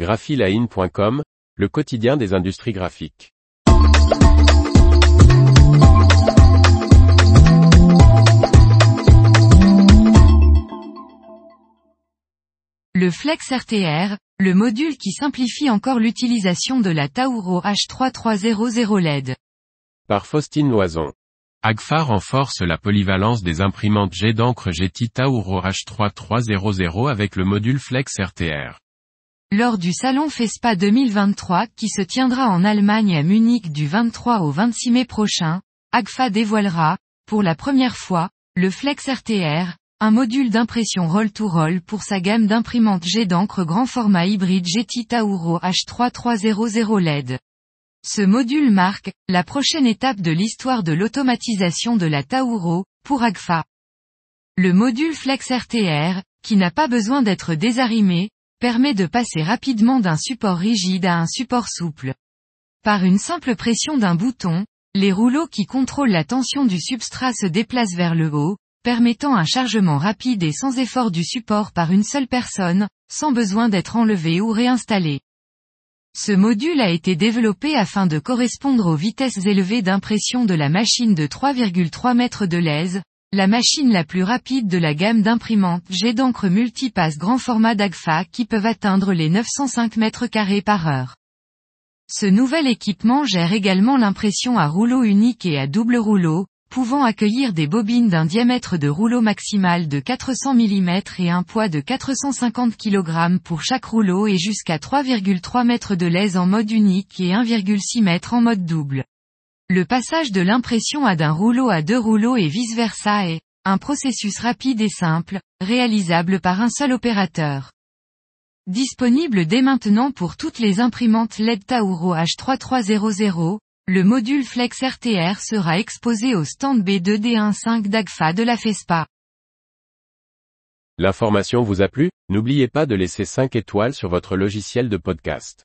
graphiline.com, le quotidien des industries graphiques. Le Flex RTR, le module qui simplifie encore l'utilisation de la Tauro H3300 LED. Par Faustine Loison. Agfa renforce la polyvalence des imprimantes jet d'encre Getty Tauro H3300 avec le module Flex RTR. Lors du salon FESPA 2023 qui se tiendra en Allemagne à Munich du 23 au 26 mai prochain, Agfa dévoilera, pour la première fois, le Flex RTR, un module d'impression roll-to-roll pour sa gamme d'imprimantes jet d'encre grand format hybride Getty Tauro H3300 LED. Ce module marque, la prochaine étape de l'histoire de l'automatisation de la Tauro, pour Agfa. Le module Flex RTR, qui n'a pas besoin d'être désarrimé, permet de passer rapidement d'un support rigide à un support souple. Par une simple pression d'un bouton, les rouleaux qui contrôlent la tension du substrat se déplacent vers le haut, permettant un chargement rapide et sans effort du support par une seule personne, sans besoin d'être enlevé ou réinstallé. Ce module a été développé afin de correspondre aux vitesses élevées d'impression de la machine de 3,3 mètres de l'aise, la machine la plus rapide de la gamme d'imprimantes jet d'encre multipasse grand format d'AGFA qui peuvent atteindre les 905 mètres carrés par heure. Ce nouvel équipement gère également l'impression à rouleau unique et à double rouleau, pouvant accueillir des bobines d'un diamètre de rouleau maximal de 400 mm et un poids de 450 kg pour chaque rouleau et jusqu'à 3,3 mètres de lèse en mode unique et 1,6 m en mode double. Le passage de l'impression à d'un rouleau à deux rouleaux et vice-versa est, un processus rapide et simple, réalisable par un seul opérateur. Disponible dès maintenant pour toutes les imprimantes LED Tauro H3300, le module Flex RTR sera exposé au stand B2D15 d'AGFA de la FESPA. L'information vous a plu? N'oubliez pas de laisser 5 étoiles sur votre logiciel de podcast.